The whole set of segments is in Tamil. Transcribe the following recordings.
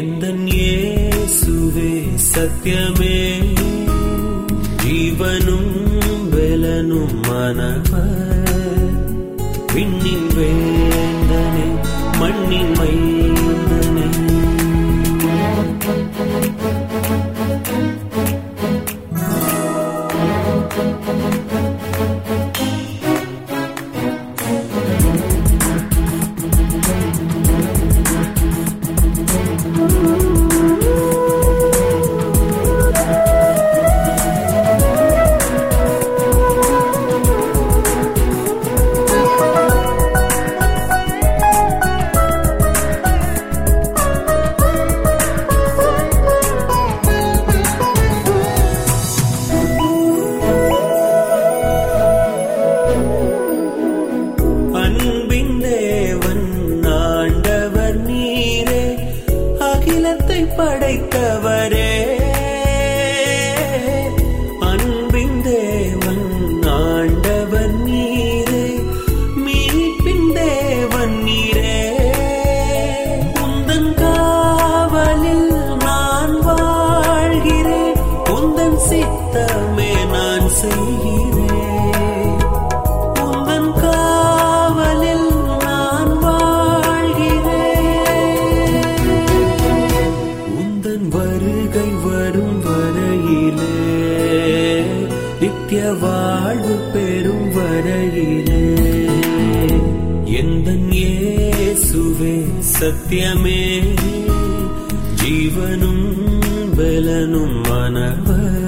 எந்தன் இயேசுவே சத்தியமே. ஜீவனும் வெலனும் மனவர். விண்ணின் வேந்தனே மண்ணின் மைந்தனே இயேசுவே சத்தியமே ஜீவனும் பலனும் மனவர்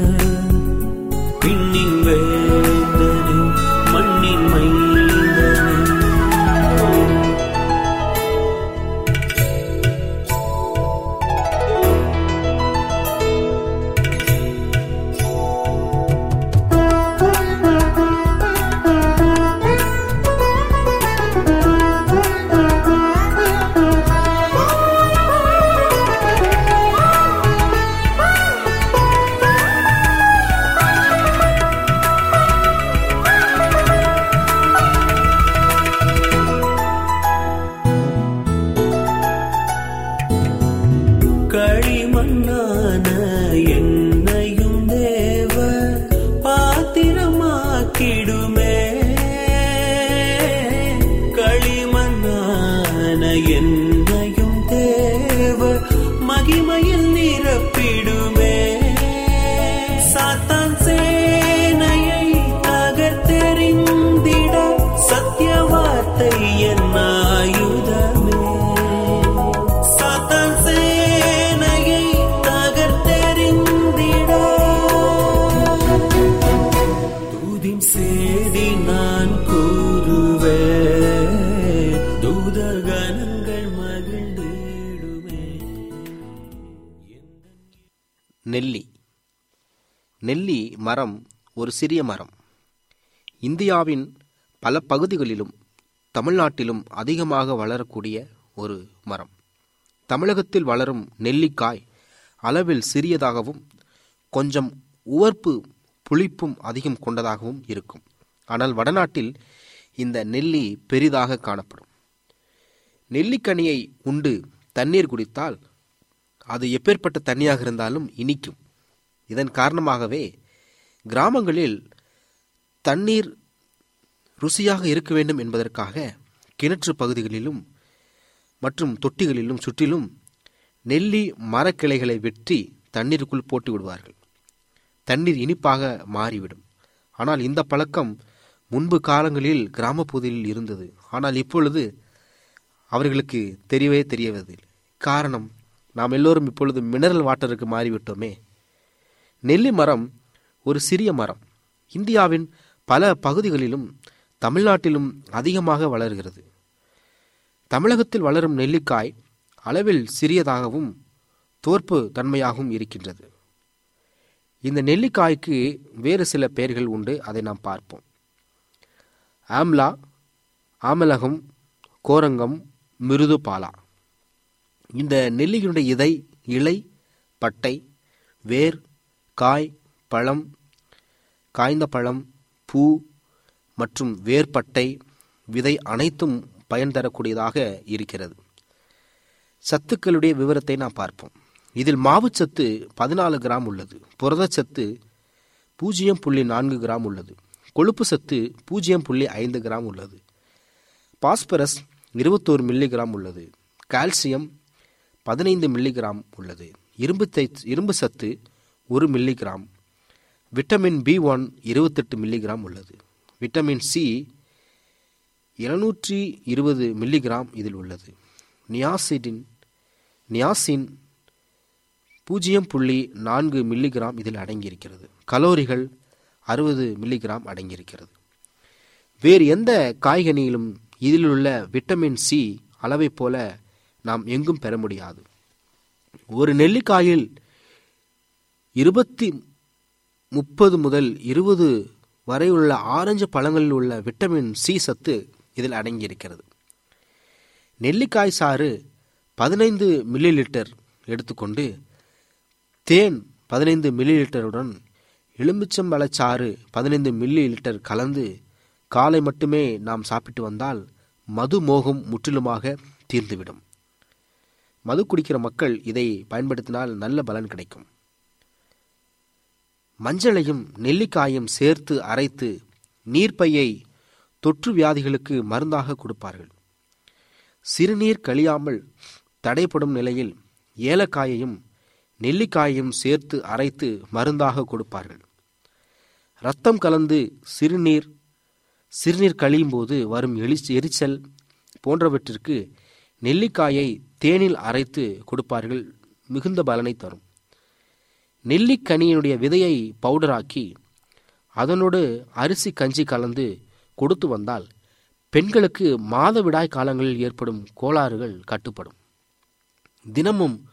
கீடு ஒரு சிறிய மரம். இந்தியாவின் பல பகுதிகளிலும் தமிழ்நாட்டிலும் அதிகமாக வளரக்கூடிய ஒரு மரம். தமிழகத்தில் வளரும் நெல்லிக்காய் அளவில் சிறியதாகவும் கொஞ்சம் உவர்ப்பு புளிப்பும் அதிகம் கொண்டதாகவும் இருக்கும். ஆனால் வடநாட்டில் இந்த நெல்லி பெரிதாக காணப்படும். நெல்லிக்கனியை உண்டு தண்ணீர் குடித்தால் அது எப்பேற்பட்ட தண்ணியாக இருந்தாலும் இனிக்கும். இதன் காரணமாகவே கிராமங்களில் தண்ணீர் ருசியாக இருக்க வேண்டும் என்பதற்காக கிணற்று பகுதிகளிலும் மற்றும் தொட்டிகளிலும் சுற்றிலும் நெல்லி மரக்கிளைகளை வெட்டி தண்ணீருக்குள் போட்டு விடுவார்கள். தண்ணீர் இனிப்பாக மாறிவிடும். ஆனால் இந்த பழக்கம் முன்பு காலங்களில் கிராமப்பகுதியில் இருந்தது. ஆனால் இப்பொழுது அவர்களுக்கு தெரியவே தெரியவதில்லை. காரணம் நாம் எல்லோரும் இப்பொழுது மினரல் வாட்டருக்கு மாறிவிட்டோமே. நெல்லி மரம் ஒரு சிறிய மரம். இந்தியாவின் பல பகுதிகளிலும் தமிழ்நாட்டிலும் அதிகமாக வளர்கிறது. தமிழகத்தில் வளரும் நெல்லிக்காய் அளவில் சிறியதாகவும் தோற்பு தன்மையாகவும் இருக்கின்றது. இந்த நெல்லிக்காய்க்கு வேறு சில பெயர்கள் உண்டு அதை நாம் பார்ப்போம். ஆம்லா ஆமலகம் கோரங்கம் மிருதுபாலா. இந்த நெல்லியினுடைய இதை இலை பட்டை வேர் காய் பழம் காய்ந்த பழம் பூ மற்றும் வேர்பட்டை விதை அனைத்தும் பயன் தரக்கூடியதாக இருக்கிறது. சத்துக்களுடைய விவரத்தை நாம் பார்ப்போம். இதில் மாவுச்சத்து பதினாலு கிராம் உள்ளது. புரதச்சத்து பூஜ்ஜியம் புள்ளி நான்கு கிராம் உள்ளது. கொழுப்பு சத்து பூஜ்ஜியம் புள்ளி ஐந்து கிராம் உள்ளது. பாஸ்பரஸ் இருபத்தோரு மில்லிகிராம் உள்ளது. கால்சியம் பதினைந்து மில்லிகிராம் உள்ளது. இரும்பு தை இரும்பு சத்து ஒரு மில்லிகிராம் விட்டமின் பி ஒன் இருபத்தெட்டு மில்லிகிராம் உள்ளது. விட்டமின் சி இருநூற்றி இருபது மில்லிகிராம் இதில் உள்ளது. நியாசிடின் நியாசின் பூஜ்ஜியம் புள்ளி நான்கு மில்லிகிராம் இதில் அடங்கியிருக்கிறது. கலோரிகள் அறுபது மில்லிகிராம் அடங்கியிருக்கிறது. வேறு எந்த காய்கனியிலும் இதில் உள்ள விட்டமின் சி அளவைப் போல நாம் எங்கும் பெற முடியாது. ஒரு நெல்லிக்காயில் இருபத்தி முப்பது முதல் இருபது வரை உள்ள ஆரஞ்சு பழங்களில் உள்ள விட்டமின் சி சத்து இதில் அடங்கியிருக்கிறது. நெல்லிக்காய் சாறு பதினைந்து மில்லி லிட்டர் எடுத்துக்கொண்டு தேன் பதினைந்து மில்லி லிட்டருடன் எலுமிச்சம்பழச்சாறு பதினைந்து மில்லி லிட்டர் கலந்து காலை மட்டுமே நாம் சாப்பிட்டு வந்தால் மது மோகம் முற்றிலுமாக தீர்ந்துவிடும். மது குடிக்கிற மக்கள் இதை பயன்படுத்தினால் நல்ல பலன் கிடைக்கும். மஞ்சளையும் நெல்லிக்காயும் சேர்த்து அரைத்து நீர்ப்பையை தொற்று வியாதிகளுக்கு மருந்தாக கொடுப்பார்கள். சிறுநீர் கழியாமல் தடைப்படும் நிலையில் ஏலக்காயையும் நெல்லிக்காயையும் சேர்த்து அரைத்து மருந்தாக கொடுப்பார்கள். ரத்தம் கலந்து சிறுநீர் சிறுநீர் கழியும் போது வரும் எலி எரிச்சல் போன்றவற்றிற்கு நெல்லிக்காயை தேனில் அரைத்து கொடுப்பார்கள் மிகுந்த பலனை தரும். நெல்லிக்கனியினுடைய விதையை பவுடராக்கி அதனோடு அரிசி கஞ்சி கலந்து கொடுத்து வந்தால் பெண்களுக்கு மாதவிடாய் காலங்களில் ஏற்படும் கோளாறுகள் கட்டுப்படும். தினமும்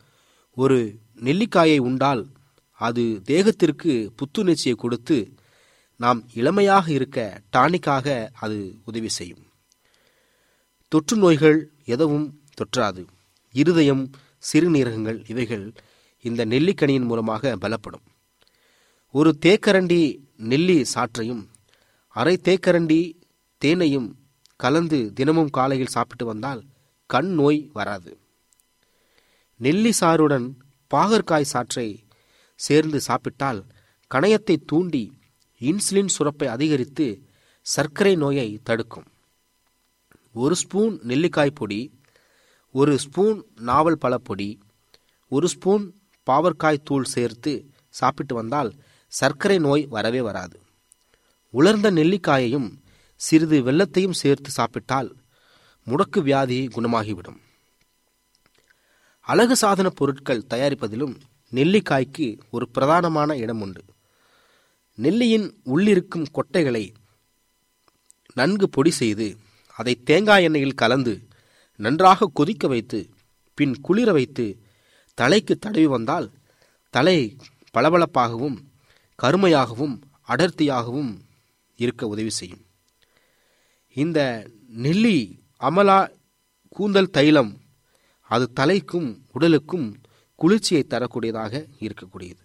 ஒரு நெல்லிக்காயை உண்டால் அது தேகத்திற்கு புத்துணர்ச்சியை கொடுத்து நாம் இளமையாக இருக்க டானிக்காக அது உதவி செய்யும். தொற்று நோய்கள் எதுவும் தொற்றாது. இருதயம் சிறுநீரகங்கள் இவைகள் இந்த நெல்லிக்கனியின் மூலமாக பலப்படும். ஒரு தேக்கரண்டி நெல்லி சாற்றையும் அரை தேக்கரண்டி தேனையும் கலந்து தினமும் காலையில் சாப்பிட்டு வந்தால் கண் நோய் வராது. நெல்லி சாறுடன் பாகற்காய் சாற்றை சேர்ந்து சாப்பிட்டால் கணையத்தை தூண்டி இன்சுலின் சுரப்பை அதிகரித்து சர்க்கரை நோயை தடுக்கும். ஒரு ஸ்பூன் நெல்லிக்காய் பொடி ஒரு ஸ்பூன் நாவல் பழப்பொடி ஒரு ஸ்பூன் பாவற்காய் தூள் சேர்த்து சாப்பிட்டு வந்தால் சர்க்கரை நோய் வரவே வராது. உலர்ந்த நெல்லிக்காயையும் சிறிது வெள்ளத்தையும் சேர்த்து சாப்பிட்டால் முடக்கு வியாதி குணமாகிவிடும். அழகு சாதன பொருட்கள் தயாரிப்பதிலும் நெல்லிக்காய்க்கு ஒரு பிரதானமான இடம் உண்டு. நெல்லியின் உள்ளிருக்கும் கொட்டைகளை நன்கு பொடி செய்து அதை தேங்காய் எண்ணெயில் கலந்து நன்றாக கொதிக்க வைத்து பின் குளிர வைத்து தலைக்கு தடவி வந்தால் தலை பளபளப்பாகவும் கருமையாகவும் அடர்த்தியாகவும் இருக்க உதவி செய்யும். இந்த நெல்லி அமலா கூந்தல் தைலம் அது தலைக்கும் உடலுக்கும் குளிர்ச்சியை தரக்கூடியதாக இருக்கக்கூடியது.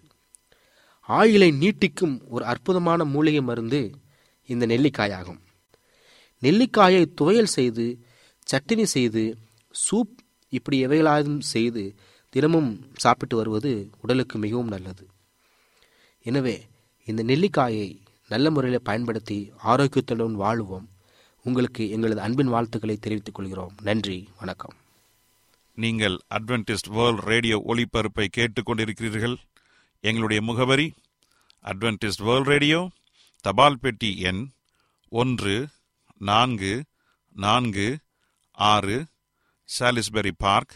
ஆயிலை நீட்டிக்கும் ஒரு அற்புதமான மூலிகை மருந்து இந்த நெல்லிக்காயாகும். நெல்லிக்காயை துவையல் செய்து சட்டினி செய்து சூப் இப்படி எவைகளாலும் செய்து தினமும் சாப்பிட்டு வருவது உடலுக்கு மிகவும் நல்லது. எனவே இந்த நெல்லிக்காயை நல்ல முறையில் பயன்படுத்தி ஆரோக்கியத்துடன் வாழுவோம். உங்களுக்கு எங்களது அன்பின் வாழ்த்துக்களை தெரிவித்துக் கொள்கிறோம். நன்றி வணக்கம். நீங்கள் அட்வென்டிஸ்ட் வேர்ல்ட் ரேடியோ ஒளிபரப்பை கேட்டுக்கொண்டிருக்கிறீர்கள் எங்களுடைய முகவரி அட்வென்டிஸ்ட் வேர்ல்ட் ரேடியோ தபால் பெட்டி எண் ஒன்று நான்கு நான்கு ஆறு Salisbury Park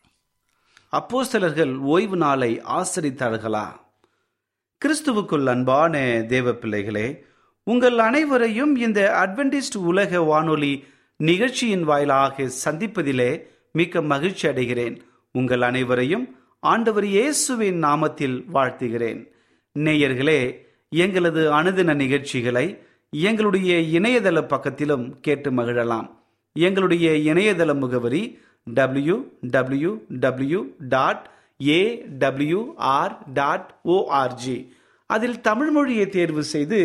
அப்போஸ்தலர்கள் ஓய்வு நாளை ஆசரித்தார்களா? கிறிஸ்துவுக்குள் அன்பான தேவ பிள்ளைகளே உங்கள் அனைவரையும் இந்த அட்வென்டிஸ்ட் உலக வானொலி நிகழ்ச்சியின் வாயிலாக சந்திப்பதிலே மிக்க மகிழ்ச்சி அடைகிறேன். உங்கள் அனைவரையும் ஆண்டவர் இயேசுவின் நாமத்தில் வாழ்த்துகிறேன். நேயர்களே எங்களது அனுதின நிகழ்ச்சிகளை எங்களுடைய இணையதள பக்கத்திலும் கேட்டு மகிழலாம். எங்களுடைய இணையதள முகவரி W W W dot AWR dot ORG அதில் தமிழ் மொழியை தேர்வு செய்து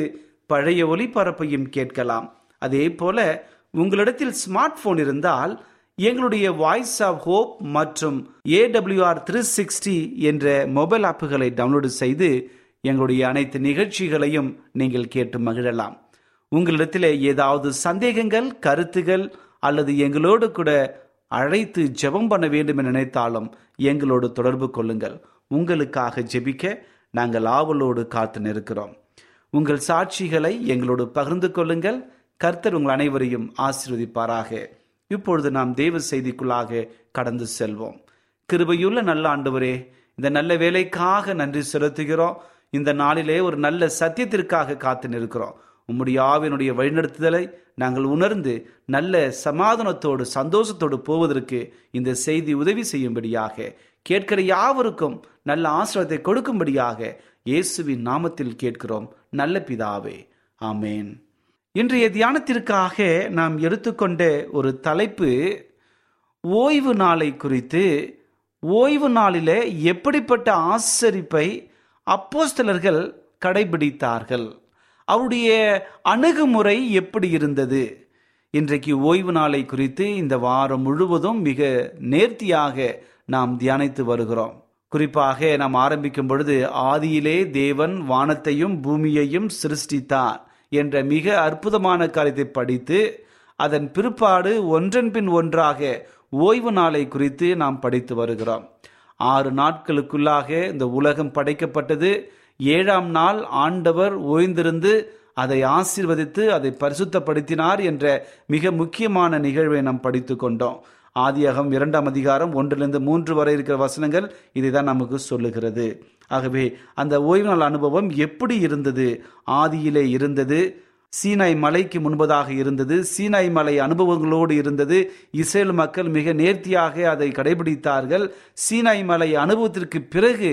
பழைய ஒளிபரப்பையும் கேட்கலாம். அதே போல உங்களிடத்தில் ஸ்மார்ட் போன் இருந்தால் எங்களுடைய வாய்ஸ் ஆஃப் ஹோப் மற்றும் ஏடபிள்யூஆர் த்ரீ சிக்ஸ்டி என்ற மொபைல் ஆப்புகளை டவுன்லோடு செய்து எங்களுடைய அனைத்து நிகழ்ச்சிகளையும் நீங்கள் கேட்டு மகிழலாம். உங்களிடத்தில் ஏதாவது சந்தேகங்கள் கருத்துகள் அல்லது எங்களோடு கூட அழைத்து ஜெபம் பண்ண வேண்டும் என நினைத்தாலும் எங்களோடு தொடர்பு கொள்ளுங்கள். உங்களுக்காக ஜெபிக்க நாங்கள் ஆவலோடு காத்து நிற்கிறோம். உங்கள் சாட்சிகளை எங்களோடு பகிர்ந்து கொள்ளுங்கள். கர்த்தர் உங்கள் அனைவரையும் ஆசீர்வதிப்பாராக. இப்பொழுது நாம் தெய்வ செய்திக்குள்ளாக கடந்து செல்வோம். கிருபையுள்ள நல்ல ஆண்டவரே இந்த நல்ல வேலைக்காக நன்றி செலுத்துகிறோம். இந்த நாளிலே ஒரு நல்ல சத்தியத்திற்காக காத்து நிற்கிறோம். உம்முடைய ஆவினுடைய வழிநடத்துதலை நாங்கள் உணர்ந்து நல்ல சமாதானத்தோடு சந்தோஷத்தோடு போவதற்கு இந்த செய்தி உதவி செய்யும்படியாக கேட்கிற யாவருக்கும் நல்ல ஆசிரியத்தை கொடுக்கும்படியாக இயேசுவின் நாமத்தில் கேட்கிறோம். நல்ல பிதாவே ஆமேன். இன்றைய தியானத்திற்காக நாம் எடுத்துக்கொண்ட ஒரு தலைப்பு ஓய்வு நாளை குறித்து ஓய்வு நாளிலே எப்படிப்பட்ட ஆசரிப்பை அப்போஸ்தலர்கள் கடைபிடித்தார்கள். அவருடைய அணுகுமுறை எப்படி இருந்தது? இன்றைக்கு ஓய்வு நாளை குறித்து இந்த வாரம் முழுவதும் மிக நேர்த்தியாக நாம் தியானித்து வருகிறோம். குறிப்பாக நாம் ஆரம்பிக்கும் பொழுது ஆதியிலே தேவன் வானத்தையும் பூமியையும் சிருஷ்டித்தார் என்ற மிக அற்புதமான காரியத்தை படித்து அதன் பிற்பாடு ஒன்றன் பின் ஒன்றாக ஓய்வு நாளை குறித்து நாம் படித்து வருகிறோம். ஆறு நாட்களுக்குள்ளாக இந்த உலகம் படைக்கப்பட்டது. ஏழாம் நாள் ஆண்டவர் ஓய்ந்திருந்து அதை ஆசீர்வதித்து அதை பரிசுத்தப்படுத்தினார் என்ற மிக முக்கியமான நிகழ்வை நாம் படித்து கொண்டோம். ஆதியாகம் இரண்டாம் அதிகாரம் ஒன்றிலிருந்து மூன்று வரை இருக்கிற வசனங்கள் இதை தான் நமக்கு சொல்லுகிறது. ஆகவே அந்த ஓய்வு நாள் அனுபவம் எப்படி இருந்தது? ஆதியிலே இருந்தது சீனாய் மலைக்கு முன்பதாக இருந்தது சீனாய் மலை அனுபவங்களோடு இருந்தது இஸ்ரேல் மக்கள் மிக நேர்த்தியாக அதை கடைபிடித்தார்கள் சீனாய் மலை அனுபவத்திற்கு பிறகு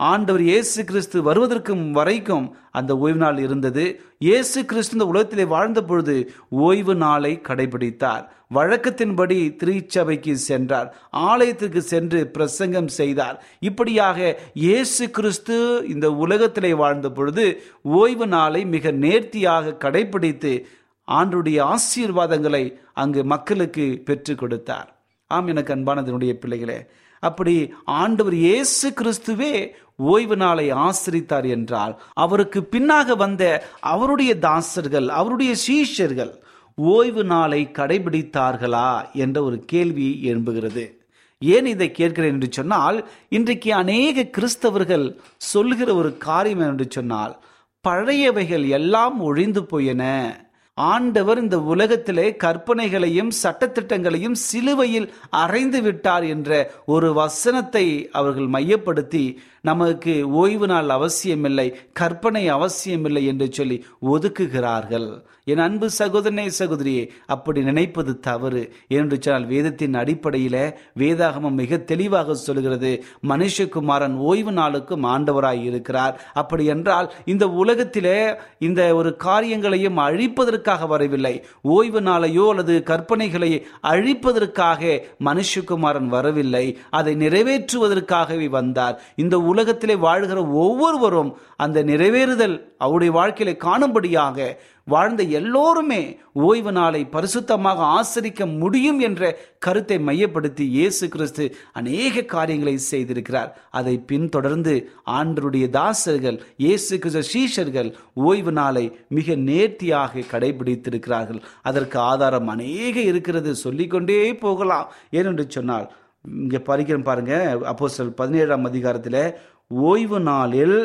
ஆண்டவர் இயேசு கிறிஸ்து வருவதற்கும் வரைக்கும் அந்த ஓய்வு நாள் இருந்தது. இயேசு கிறிஸ்து இந்த உலகத்திலே வாழ்ந்த பொழுது ஓய்வு நாளை கடைபிடித்தார். வழக்கத்தின்படி திருச்சபைக்கு சென்றார். ஆலயத்திற்கு சென்று பிரசங்கம் செய்தார். இப்படியாக இயேசு கிறிஸ்து இந்த உலகத்திலே வாழ்ந்த பொழுது ஓய்வு நாளை மிக நேர்த்தியாக கடைபிடித்து ஆண்டுடைய ஆசீர்வாதங்களை அங்கு மக்களுக்கு பெற்றுக் கொடுத்தார். ஆம் எனக்கு அன்பானதனுடைய பிள்ளைகளே அப்படி ஆண்டவர் இயேசு கிறிஸ்துவே ஓய்வு நாளை ஆசிரித்தார் என்றால் அவருக்கு பின்னாக வந்த அவருடைய தாசர்கள் அவருடைய சீஷர்கள் ஓய்வு நாளை கடைபிடித்தார்களா என்ற ஒரு கேள்வி எழும்புகிறது. ஏன் இதை கேட்கிறேன் என்று சொன்னால் இன்றைக்கு அநேக கிறிஸ்தவர்கள் சொல்லுகிற ஒரு காரியம் என்று சொன்னால் பழையவைகள் எல்லாம் ஒழிந்து போயின. ஆண்டவர் இந்த உலகத்திலே கற்பனைகளையும் சட்டத்திட்டங்களையும் சிலுவையில் அறைந்து விட்டார் என்ற ஒரு வசனத்தை அவர்கள் மையப்படுத்தி நமக்கு ஓய்வு நாள் அவசியமில்லை கற்பனை அவசியமில்லை என்று சொல்லி ஒதுக்குகிறார்கள். என் அன்பு சகோதரனே சகோதரியே அப்படி நினைப்பது தவறு. என்று சொன்னால் வேதத்தின் அடிப்படையில வேதாகமம் மிக தெளிவாக சொல்கிறது மனுஷகுமாரன் ஓய்வு நாளுக்கும் ஆண்டவராய் இருக்கிறார். அப்படி என்றால் இந்த உலகத்திலே இந்த ஒரு காரியங்களையும் அழிப்பதற்கு அழிப்பதற்காக வரவில்லை. ஓய்வு நாளையோ அல்லது கற்பனைகளை அழிப்பதற்காக மனுஷகுமாரன் வரவில்லை. அதை நிறைவேற்றுவதற்காகவே வந்தார். இந்த உலகத்திலே வாழ்கிற ஒவ்வொருவரும் அந்த நிறைவேறுதல் அவருடைய வாழ்க்கையில காணும்படியாக வாழ்ந்த எல்லோருமே ஓய்வு நாளை பரிசுத்தமாக ஆசரிக்க முடியும் என்ற கருத்தை மையப்படுத்தி இயேசு கிறிஸ்து அநேக காரியங்களை செய்திருக்கிறார். அதை பின்தொடர்ந்து ஆண்டருடைய தாசர்கள் இயேசு கிறிஸ்து சீஷர்கள் ஓய்வு நாளை மிக நேர்த்தியாக கடைபிடித்திருக்கிறார்கள். அதற்கு ஆதாரம் அநேக இருக்கிறது. சொல்லிக்கொண்டே போகலாம். ஏனென்று சொன்னால் இங்கே படிக்கிறோம் பாருங்க அப்போ சொல் பதினேழாம் அதிகாரத்தில் ஓய்வு நாளில்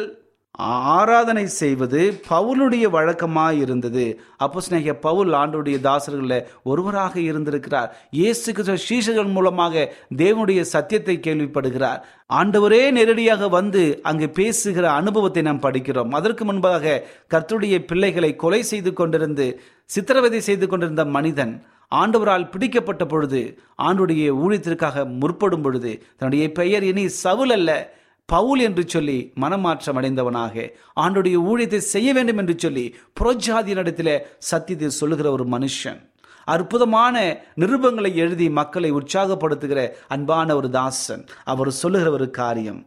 ஆராதனை செய்வது பவுலுடைய வழக்கமாக இருந்தது. அப்போ ஸ்நேக பவுல் ஆண்டுடைய தாசர்களில் ஒருவராக இருந்திருக்கிறார். இயேசு கிறிஸ்துவ சீஷர்கள் மூலமாக தேவனுடைய சத்தியத்தை கேள்விப்படுகிறார். ஆண்டவரே நேரடியாக வந்து அங்கு பேசுகிற அனுபவத்தை நாம் படிக்கிறோம். அதற்கு முன்பாக கர்த்துடைய பிள்ளைகளை கொலை செய்து கொண்டிருந்து சித்திரவதை செய்து கொண்டிருந்த மனிதன் ஆண்டவரால் பிடிக்கப்பட்ட பொழுது ஆண்டுடைய ஊழியத்திற்காக முற்படும் பொழுது தன்னுடைய பெயர் இனி சவுல் அல்ல. பவுல் என்று சொல்லி மனமாற்றம் அடைந்தவனாக ஆண்டுடைய ஊழியத்தை செய்ய வேண்டும் என்று சொல்லி புறஜாதியினிடத்தில் சத்தியத்தை சொல்லுகிற ஒரு மனுஷன். அற்புதமான நிருபங்களை எழுதி மக்களை உற்சாகப்படுத்துகிற அன்பான ஒரு தாசன். அவர் சொல்லுகிற ஒரு காரியம்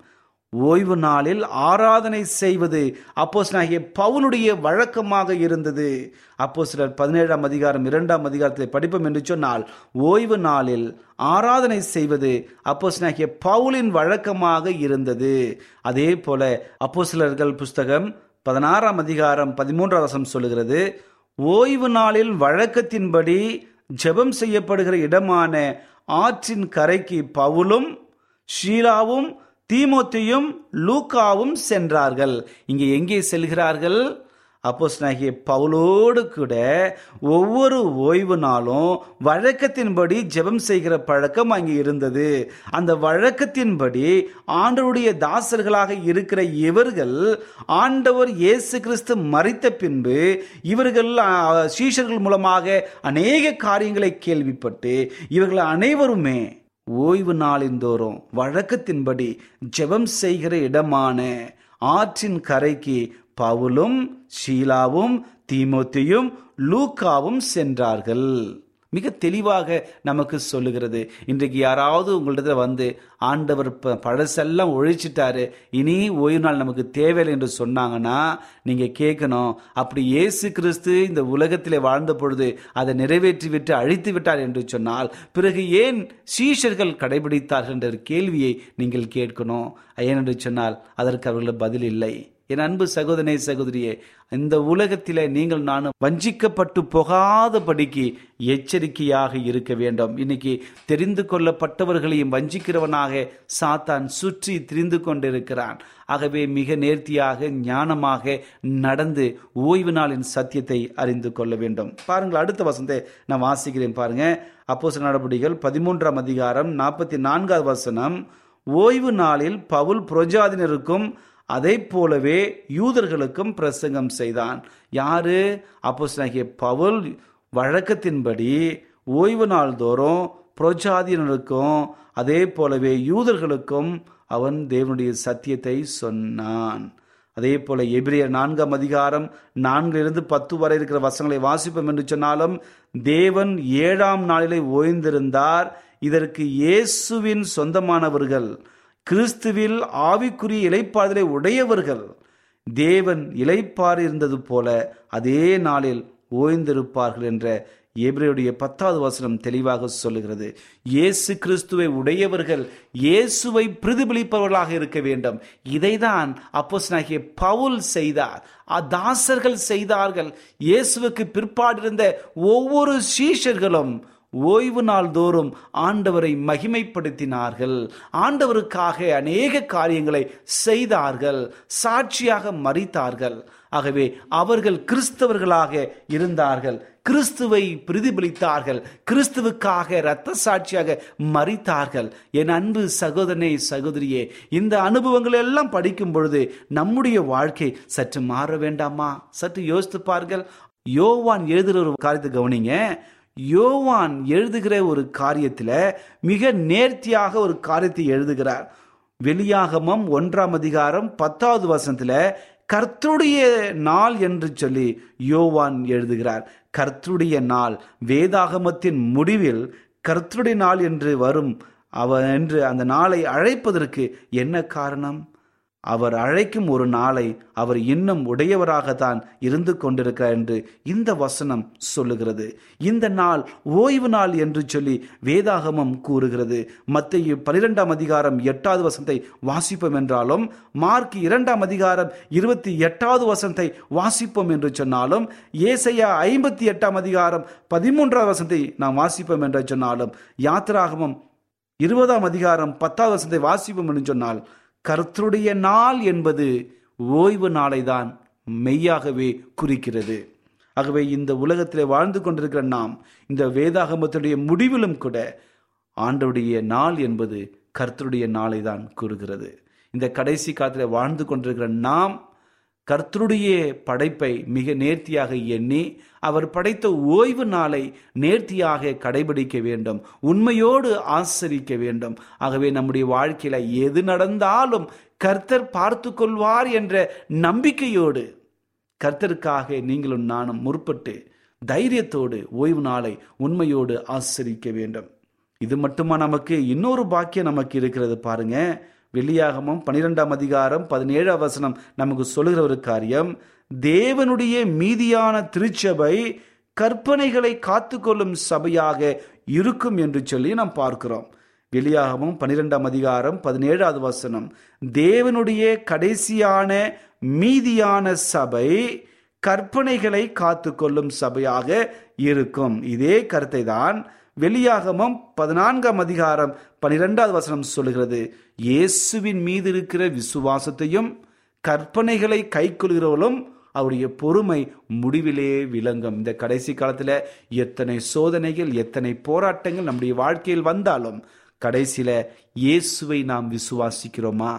ஓய்வு நாளில் ஆராதனை செய்வது அப்போஸ்தலனாகிய பவுலுடைய வழக்கமாக இருந்தது. அப்போ சிலர் பதினேழாம் அதிகாரம் இரண்டாம் அதிகாரத்தை படிப்போம் என்று சொன்னால் ஓய்வு நாளில் ஆராதனை செய்வது அப்போஸ்தலனாகிய பவுலின் வழக்கமாக இருந்தது. அதே போல அப்போ சிலர்கள் புஸ்தகம் பதினாறாம் அதிகாரம் பதிமூன்றாம் வசம் சொல்லுகிறது ஓய்வு நாளில் வழக்கத்தின்படி ஜெபம் செய்யப்படுகிற இடமான ஆற்றின் கரைக்கு பவுலும் ஷீலாவும் தீமோத்தியும் லூக்காவும் சென்றார்கள். இங்கே எங்கே செல்கிறார்கள்? அப்போஸ் அப்போஸ்தலனாகிய பவுலோடு கூட ஒவ்வொரு ஓய்வு நாளும் வழக்கத்தின்படி ஜெபம் செய்கிற பழக்கம் அங்கே இருந்தது. அந்த வழக்கத்தின்படி ஆண்டவருடைய தாசர்களாக இருக்கிற இவர்கள் ஆண்டவர் இயேசு கிறிஸ்து மறித்த பின்பு இவர்கள் சீஷர்கள் மூலமாக அநேக காரியங்களை கேள்விப்பட்டு இவர்கள் அனைவருமே ஓய்வு நாளிந்தோறும் வழக்கத்தின்படி ஜெபம் செய்கிற இடமான ஆற்றின் கரைக்கு பவுலும் ஷீலாவும் தீமோத்தியும் லூக்காவும் சென்றார்கள். மிக தெளிவாக நமக்கு சொல்லுகிறது. இன்றைக்கு யாராவது உங்களிடத்துல வந்து ஆண்டவர் ப- பழசெல்லாம் ஒழிச்சிட்டாரு. இனி ஓய்வு நாள் நமக்கு தேவையில்லை என்று சொன்னாங்கன்னா நீங்க கேட்கணும் அப்படி இயேசு கிறிஸ்து இந்த உலகத்திலே வாழ்ந்த பொழுது அதை நிறைவேற்றி விட்டு அழித்து விட்டார் என்று சொன்னால் பிறகு ஏன் சீஷர்கள் கடைபிடித்தார்கள் என்ற கேள்வியை நீங்கள் கேட்கணும்? ஏனென்று சொன்னால் அதற்கு அவர்கள் பதில் இல்லை. என் அன்பு சகோதரனே சகோதரியே இந்த உலகத்தில் நீங்கள் நானும் வஞ்சிக்கப்பட்டு போகாதபடிக்கு எச்சரிக்கையாக இருக்க வேண்டும். இன்னைக்கு தெரிந்து கொள்ளப்பட்டவர்களையும் வஞ்சிக்கிறவனாக சாத்தான் சுற்றி திரிந்து கொண்டிருக்கிறான். ஆகவே மிக நேர்த்தியாக ஞானமாக நடந்து ஓய்வு நாளின் சத்தியத்தை அறிந்து கொள்ள வேண்டும். பாருங்கள் அடுத்த வசந்தே நான் வாசிக்கிறேன் பாருங்க. அப்போஸ்தலர் நடவடிக்கைகள் பதிமூன்றாம் அதிகாரம் நாற்பத்தி நான்காவது வசனம். ஓய்வு நாளில் பவுல் புரஜாதினருக்கும் அதை போலவே யூதர்களுக்கும் பிரசங்கம் செய்தான். யாரு? அப்போஸ்தலனாகிய பவுல் வழக்கத்தின்படி ஓய்வு நாள் தோறும் புரோஜாதியினருக்கும் அதே போலவே யூதர்களுக்கும் அவன் தேவனுடைய சத்தியத்தை சொன்னான். அதே போல எபிரியர் நான்காம் அதிகாரம் நான்கிலிருந்து பத்து வரை இருக்கிற வசங்களை வாசிப்போம் என்று சொன்னாலும் தேவன் ஏழாம் நாளிலே ஓய்ந்திருந்தார். இதற்கு இயேசுவின் சொந்தமானவர்கள் கிறிஸ்துவில் ஆவிக்குரிய இலைப்பாறுதலை உடையவர்கள் தேவன் இலைப்பாறு இருந்தது போல அதே நாளில் ஓய்ந்திருப்பார்கள் என்ற எபிரேயுடைய பத்தாவது வசனம் தெளிவாக சொல்லுகிறது. இயேசு கிறிஸ்துவை உடையவர்கள் இயேசுவை பிரதிபலிப்பவர்களாக இருக்க வேண்டும். இதைதான் அப்போஸ்னாகிய பவுல் செய்தார். அதாசர்கள் செய்தார்கள். இயேசுவுக்கு பிற்பாடு இருந்த ஒவ்வொரு சீஷர்களும் ஓய்வு நாள் தோறும் ஆண்டவரை மகிமைப்படுத்தினார்கள். ஆண்டவருக்காக அநேக காரியங்களை செய்தார்கள். சாட்சியாக மறித்தார்கள் ஆகவே அவர்கள் கிறிஸ்தவர்களாக இருந்தார்கள். கிறிஸ்துவை பிரதிபலித்தார்கள். கிறிஸ்துவுக்காக இரத்த சாட்சியாக மறித்தார்கள் என் அன்பு சகோதரனே சகோதரியே இந்த அனுபவங்கள் எல்லாம் படிக்கும் பொழுது நம்முடைய வாழ்க்கை சற்று மாற வேண்டாமா? சற்று யோசித்து பாருங்கள். யோவான் எழுதுகிற ஒரு காரியத்தை கவனிங்க. யோவான் எழுதுகிற ஒரு காரியத்தில் மிக நேர்த்தியாக ஒரு காரியத்தை எழுதுகிறார். வெளியாகமம் ஒன்றாம் அதிகாரம் பத்தாவது வசனத்தில் கர்த்தருடைய நாள் என்று சொல்லி யோவான் எழுதுகிறார். கர்த்தருடைய நாள் வேதாகமத்தின் முடிவில் கர்த்தருடைய நாள் என்று வரும் அவ என்று அந்த நாளை அழைப்பதற்கு என்ன காரணம்? அவர் அழைக்கும் ஒரு நாளை அவர் இன்னும் உடையவராகத்தான் இருந்து கொண்டிருக்கிறார் என்று இந்த வசனம் சொல்லுகிறது. இந்த நாள் ஓய்வு நாள் என்று சொல்லி வேதாகமம் கூறுகிறது. மத்திய பனிரெண்டாம் அதிகாரம் எட்டாவது வசனத்தை வாசிப்போம் என்றாலும் மார்க் இரண்டாம் அதிகாரம் இருபத்தி எட்டாவது வசனத்தை வாசிப்போம் என்று சொன்னாலும் ஏசையா ஐம்பத்தி எட்டாம் அதிகாரம் பதிமூன்றாவது வசனத்தை நாம் வாசிப்போம் என்று சொன்னாலும் யாத்திராகமம் இருபதாம் அதிகாரம் பத்தாவது வசனத்தை வாசிப்போம் என்று சொன்னால் கர்த்தருடைய நாள் என்பது ஓய்வு நாளை தான் மெய்யாகவே குறிக்கிறது. ஆகவே இந்த உலகத்தில் வாழ்ந்து கொண்டிருக்கிற நாம் இந்த வேதாகமத்தினுடைய முடிவிலும் கூட ஆண்டவுடைய நாள் என்பது கர்த்தருடைய நாளை தான் கூறுகிறது. இந்த கடைசி காலத்தில் வாழ்ந்து கொண்டிருக்கிற நாம் கர்த்தருடைய படைப்பை மிக நேர்த்தியாக எண்ணி அவர் படைத்த ஓய்வு நாளை நேர்த்தியாக கடைபிடிக்க வேண்டும் உண்மையோடு ஆசரிக்க வேண்டும். ஆகவே நம்முடைய வாழ்க்கையில எது நடந்தாலும் கர்த்தர் பார்த்து கொள்வார் என்ற நம்பிக்கையோடு கர்த்தருக்காக நீங்களும் நானும் முற்பட்டு தைரியத்தோடு ஓய்வு நாளை உண்மையோடு ஆசரிக்க வேண்டும். இது மட்டுமா நமக்கு? இன்னொரு பாக்கியம் நமக்கு இருக்கிறது பாருங்க. வெளியாகமும் பனிரெண்டாம் அதிகாரம் பதினேழாம் வசனம் நமக்கு சொல்லுகிற ஒரு காரியம். தேவனுடைய மீதியான திருச்சபை கற்பனைகளை காத்துக்கொள்ளும் சபையாக இருக்கும் என்று சொல்லி நாம் பார்க்கிறோம். வெளியாகமும் பனிரெண்டாம் அதிகாரம் பதினேழாவது வசனம். தேவனுடைய கடைசியான மீதியான சபை கற்பனைகளை காத்துக்கொள்ளும் சபையாக இருக்கும். இதே கருத்தை தான் வெளியாகமம் பதினான்காம் அதிகாரம் பனிரெண்டாவது வசனம் சொல்லுகிறது. இயேசுவின் மீது இருக்கிற விசுவாசத்தையும் கற்பனைகளை கைக்கொள்கிறவர்களும் அவருடைய பொறுமை முடிவிலே விளங்கும். இந்த கடைசி காலத்தில் எத்தனை சோதனைகள் எத்தனை போராட்டங்கள் நம்முடைய வாழ்க்கையில் வந்தாலும் கடைசியில் இயேசுவை நாம் விசுவாசிக்கிறோமா?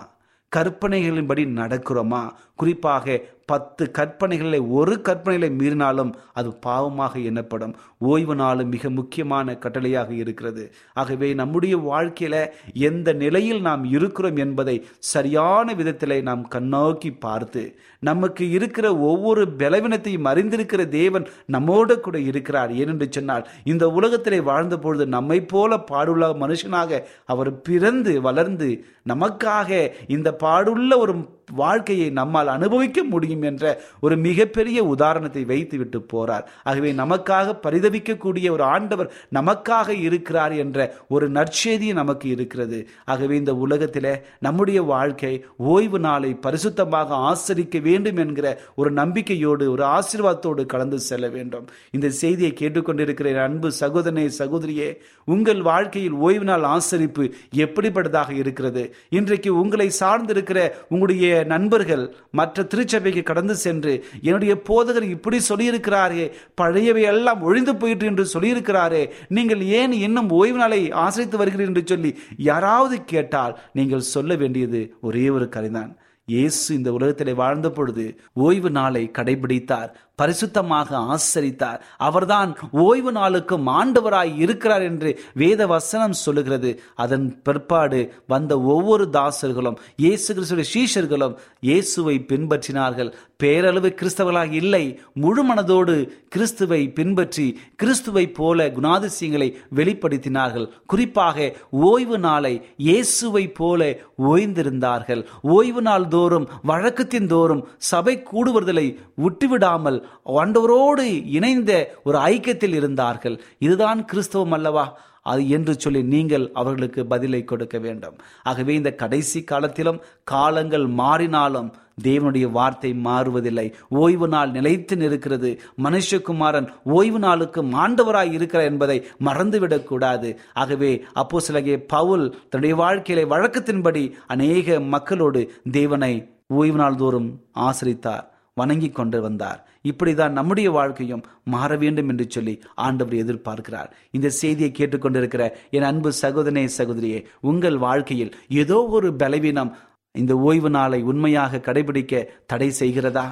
கற்பனைகளின்படி நடக்கிறோமா? குறிப்பாக பத்து கற்பனைகளில் ஒரு கற்பனைகளை மீறினாலும் அது பாவமாக எண்ணப்படும். ஓய்வு நாளும் மிக முக்கியமான கட்டளையாக இருக்கிறது. ஆகவே நம்முடைய வாழ்க்கையில எந்த நிலையில் நாம் இருக்கிறோம் என்பதை சரியான விதத்தில் நாம் கண்ணோக்கி பார்த்து நமக்கு இருக்கிற ஒவ்வொரு பலவீனத்தையும் அறிந்திருக்கிற தேவன் நம்மோடு கூட இருக்கிறார். ஏனென்று சொன்னால் இந்த உலகத்திலே வாழ்ந்த பொழுது நம்மை போல பாடுள்ள மனுஷனாக அவர் பிறந்து வளர்ந்து நமக்காக இந்த பாடுள்ள ஒரு வாழ்க்கையை நம்மால் அனுபவிக்க முடியும் என்ற ஒரு மிகப்பெரிய உதாரணத்தை வைத்துவிட்டு போறார். ஆகவே நமக்காக பரிதவிக்கக்கூடிய ஒரு ஆண்டவர் நமக்காக இருக்கிறார் என்ற ஒரு நற்செய்தி நமக்கு இருக்கிறது. ஆகவே இந்த உலகத்தில் நம்முடைய வாழ்க்கை ஓய்வு நாளை பரிசுத்தமாக ஆசரிக்க வேண்டும் என்கிற ஒரு நம்பிக்கையோடு ஒரு ஆசீர்வாதத்தோடு கலந்து செல்ல வேண்டும். இந்த செய்தியை கேட்டுக்கொண்டிருக்கிற அன்பு சகோதரனே சகோதரியே உங்கள் வாழ்க்கையில் ஓய்வு நாள் ஆசரிப்பு எப்படிப்பட்டதாக இருக்கிறது? இன்றைக்கு உங்களை சார்ந்திருக்கிற உங்களுடைய நண்பர்கள் மற்ற திருச்சபைக்கு கடந்து சென்று என்னுடைய போதகர் இப்படி சொல்லியிருக்கிறாரே பழையவை எல்லாம் ஒழிந்து போயிற்று என்று சொல்லியிருக்கிறாரே நீங்கள் ஏன் இன்னும் ஓய்வு நாளை ஆசிரித்து வருகிறீர்கள் என்று சொல்லி யாராவது கேட்டால் நீங்கள் சொல்ல வேண்டியது ஒரே ஒரு கதைதான். இயேசு இந்த உலகத்திலே வாழ்ந்த பொழுது ஓய்வு நாளை கடைபிடித்தார் பரிசுத்தமாக ஆசரித்தார். அவர்தான் ஓய்வு நாளுக்கும் ஆண்டவராய் இருக்கிறார் என்று வேத வசனம் சொல்லுகிறது. அதன் பிற்பாடு வந்த ஒவ்வொரு தாசர்களும் இயேசு கிறிஸ்துடைய சீஷர்களும் இயேசுவை பின்பற்றினார்கள். பேரளவு கிறிஸ்தவர்களாக இல்லை முழு மனதோடு கிறிஸ்துவை பின்பற்றி கிறிஸ்துவை போல குணாதிசயங்களை வெளிப்படுத்தினார்கள். குறிப்பாக ஓய்வு நாளை இயேசுவை போல ஓய்ந்திருந்தார்கள். ஓய்வு நாள் தோறும் வழக்கத்தின் தோறும் சபை கூடுவதில்லை விட்டுவிடாமல் ஆண்டவரோடு இணைந்த ஒரு ஐக்கியத்தில் இருந்தார்கள். இதுதான் கிறிஸ்தவம் அல்லவா? அது என்று சொல்லி நீங்கள் அவர்களுக்கு பதிலை கொடுக்க வேண்டும். ஆகவே இந்த கடைசி காலத்திலும் காலங்கள் மாறினாலும் தேவனுடைய வார்த்தை மாறுவதில்லை. ஓய்வு நாள் நிலைத்து நிற்கிறது. மனுஷகுமாரன் ஓய்வு நாளுக்கு மாண்டவராய் இருக்கிறார் என்பதை மறந்துவிடக்கூடாது ஆகவே அப்போ சிலகே பவுல் தன்னுடைய வாழ்க்கையில வழக்கத்தின்படி அநேக மக்களோடு தேவனை ஓய்வு நாள் தோறும் ஆசிரித்தார் வணங்கி கொண்டு வந்தார். இப்படிதான் நம்முடைய வாழ்க்கையும் மாற வேண்டும் என்று சொல்லி ஆண்டவர் எதிர்பார்க்கிறார். இந்த செய்தியை கேட்டுக்கொண்டிருக்கிற என் அன்பு சகோதரனே சகோதரியே உங்கள் வாழ்க்கையில் ஏதோ ஒரு பலவீனம் இந்த ஓய்வு நாளை உண்மையாக கடைபிடிக்க தடை செய்கிறதா?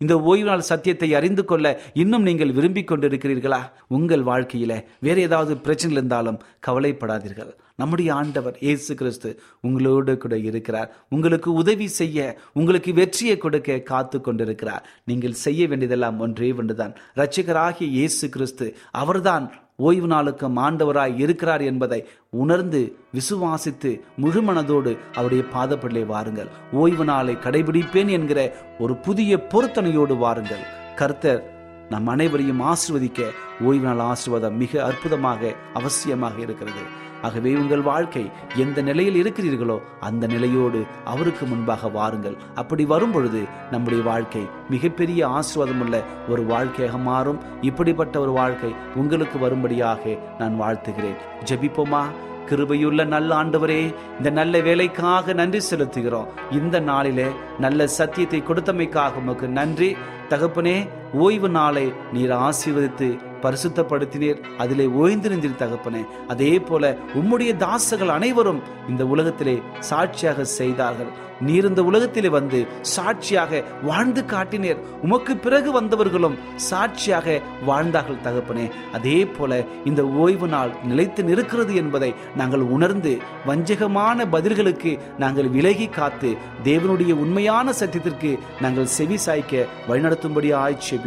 இந்த ஓய்வு நாள் சத்தியத்தை அறிந்து கொள்ள இன்னும் நீங்கள் விரும்பிக் கொண்டிருக்கிறீர்களா? உங்கள் வாழ்க்கையில வேற ஏதாவது பிரச்சனை இருந்தாலும் கவலைப்படாதீர்கள். நம்முடைய ஆண்டவர் இயேசு கிறிஸ்து உங்களோடு கூட இருக்கிறார். உங்களுக்கு உதவி செய்ய உங்களுக்கு வெற்றியை கொடுக்க காத்து கொண்டிருக்கிறார். நீங்கள் செய்ய வேண்டியதெல்லாம் ஒன்றே ஒன்றுதான். இரட்சகராகிய இயேசு கிறிஸ்து அவர்தான் ஓய்வு நாளுக்கு ஆண்டவராய் இருக்கிறார் என்பதை உணர்ந்து விசுவாசித்து முழு மனதோடு அவருடைய பாதப்படிலே வாருங்கள். ஓய்வு நாளை கடைபிடிப்பேன் என்கிற ஒரு புதிய பொருத்தனையோடு வாருங்கள். கர்த்தர் நம் அனைவரையும் ஆசிர்வதிக்க ஓய்வு நாள் ஆசிர்வாதம் மிக அற்புதமாக அவசியமாக இருக்கிறது. ஆகவே உங்கள் வாழ்க்கை எந்த நிலையில் இருக்கிறீர்களோ அந்த நிலையோடு அவருக்கு முன்பாக வாருங்கள். அப்படி வரும் பொழுது நம்முடைய வாழ்க்கை மிகப்பெரிய ஆசிர்வாதம் உள்ள ஒரு வாழ்க்கையாக மாறும். இப்படிப்பட்ட ஒரு வாழ்க்கை உங்களுக்கு வரும்படியாக நான் வாழ்த்துகிறேன். ஜெபிப்போமா? கிருபையுள்ள நல்ல ஆண்டவரே இந்த நல்ல வேலைக்காக நன்றி செலுத்துகிறோம். இந்த நாளிலே நல்ல சத்தியத்தை கொடுத்தமைக்காக உமக்கு நன்றி. தகப்பனே ஓய்வு நாளை நீர் ஆசீர்வதித்து பரிசுத்தப்படுத்தினீர். அதிலே ஓய்ந்திருந்தீர் தகப்பனே. அதே போல உம்முடைய தாசர்கள் அனைவரும் இந்த உலகத்திலே சாட்சியாக செய்தார்கள். நீர் இந்த உலகத்திலே வந்து சாட்சியாக வாழ்ந்து காட்டினீர். உமக்கு பிறகு வந்தவர்களும் சாட்சியாக வாழ்ந்தார்கள் தகப்பனே. அதே போல இந்த ஓய்வு நாள் நிலைத்து நிற்கிறது என்பதை நாங்கள் உணர்ந்து வஞ்சகமான பதில்களுக்கு நாங்கள் விலகி காத்து தேவனுடைய உண்மையான சத்தியத்திற்கு நாங்கள் செவி சாய்க்க வழிநடத்தும்படி ஆய்ச்சி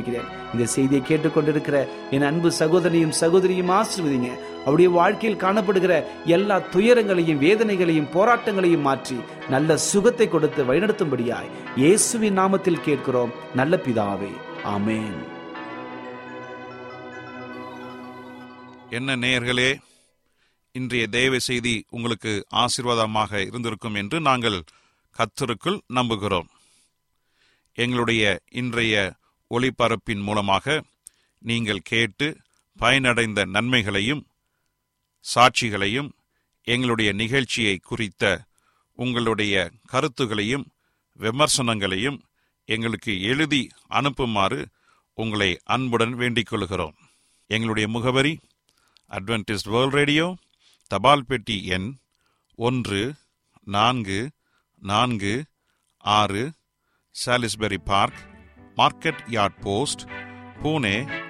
இந்த செய்தியை கேட்டுக்கொண்டிருக்கிற என் அன்பு சகோதரியும் சகோதரியும் ஆசிர்வதிங்க. அவருடைய வாழ்க்கையில் காணப்படுகிற எல்லா துயரங்களையும் வேதனைகளையும் போராட்டங்களையும் மாற்றி நல்ல சுகத்தை கொடுத்து வழிநடத்தும்படியாய் இயேசுவின் நாமத்தில் கேட்கிறோம். நல்ல பிதாவே ஆமேன். என்ன நேயர்களே இன்றைய தேவ செய்தி உங்களுக்கு ஆசீர்வாதமாக இருந்திருக்கும் என்று நாங்கள் கத்தருக்குள் நம்புகிறோம். எங்களுடைய இன்றைய ஒளிபரப்பின் மூலமாக நீங்கள் கேட்டு பயனடைந்த நன்மைகளையும் சாட்சிகளையும் எங்களுடைய நிகழ்ச்சியை குறித்த உங்களுடைய கருத்துகளையும் விமர்சனங்களையும் எங்களுக்கு எழுதி அனுப்புமாறு உங்களை அன்புடன் வேண்டிக் கொள்கிறோம். எங்களுடைய முகவரி அட்வென்டிஸ்ட் வேர்ல்ட் ரேடியோ தபால் பெட்டி எண் ஒன்று நான்கு நான்கு ஆறு Salisbury Park Market Yard Post Pune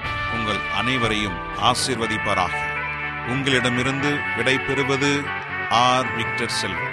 உங்கள் அனைவரையும் ஆசிர்வதிப்பாராக. உங்களிடமிருந்து விடை பெறுவது ஆர். விக்டர் செல்வம்.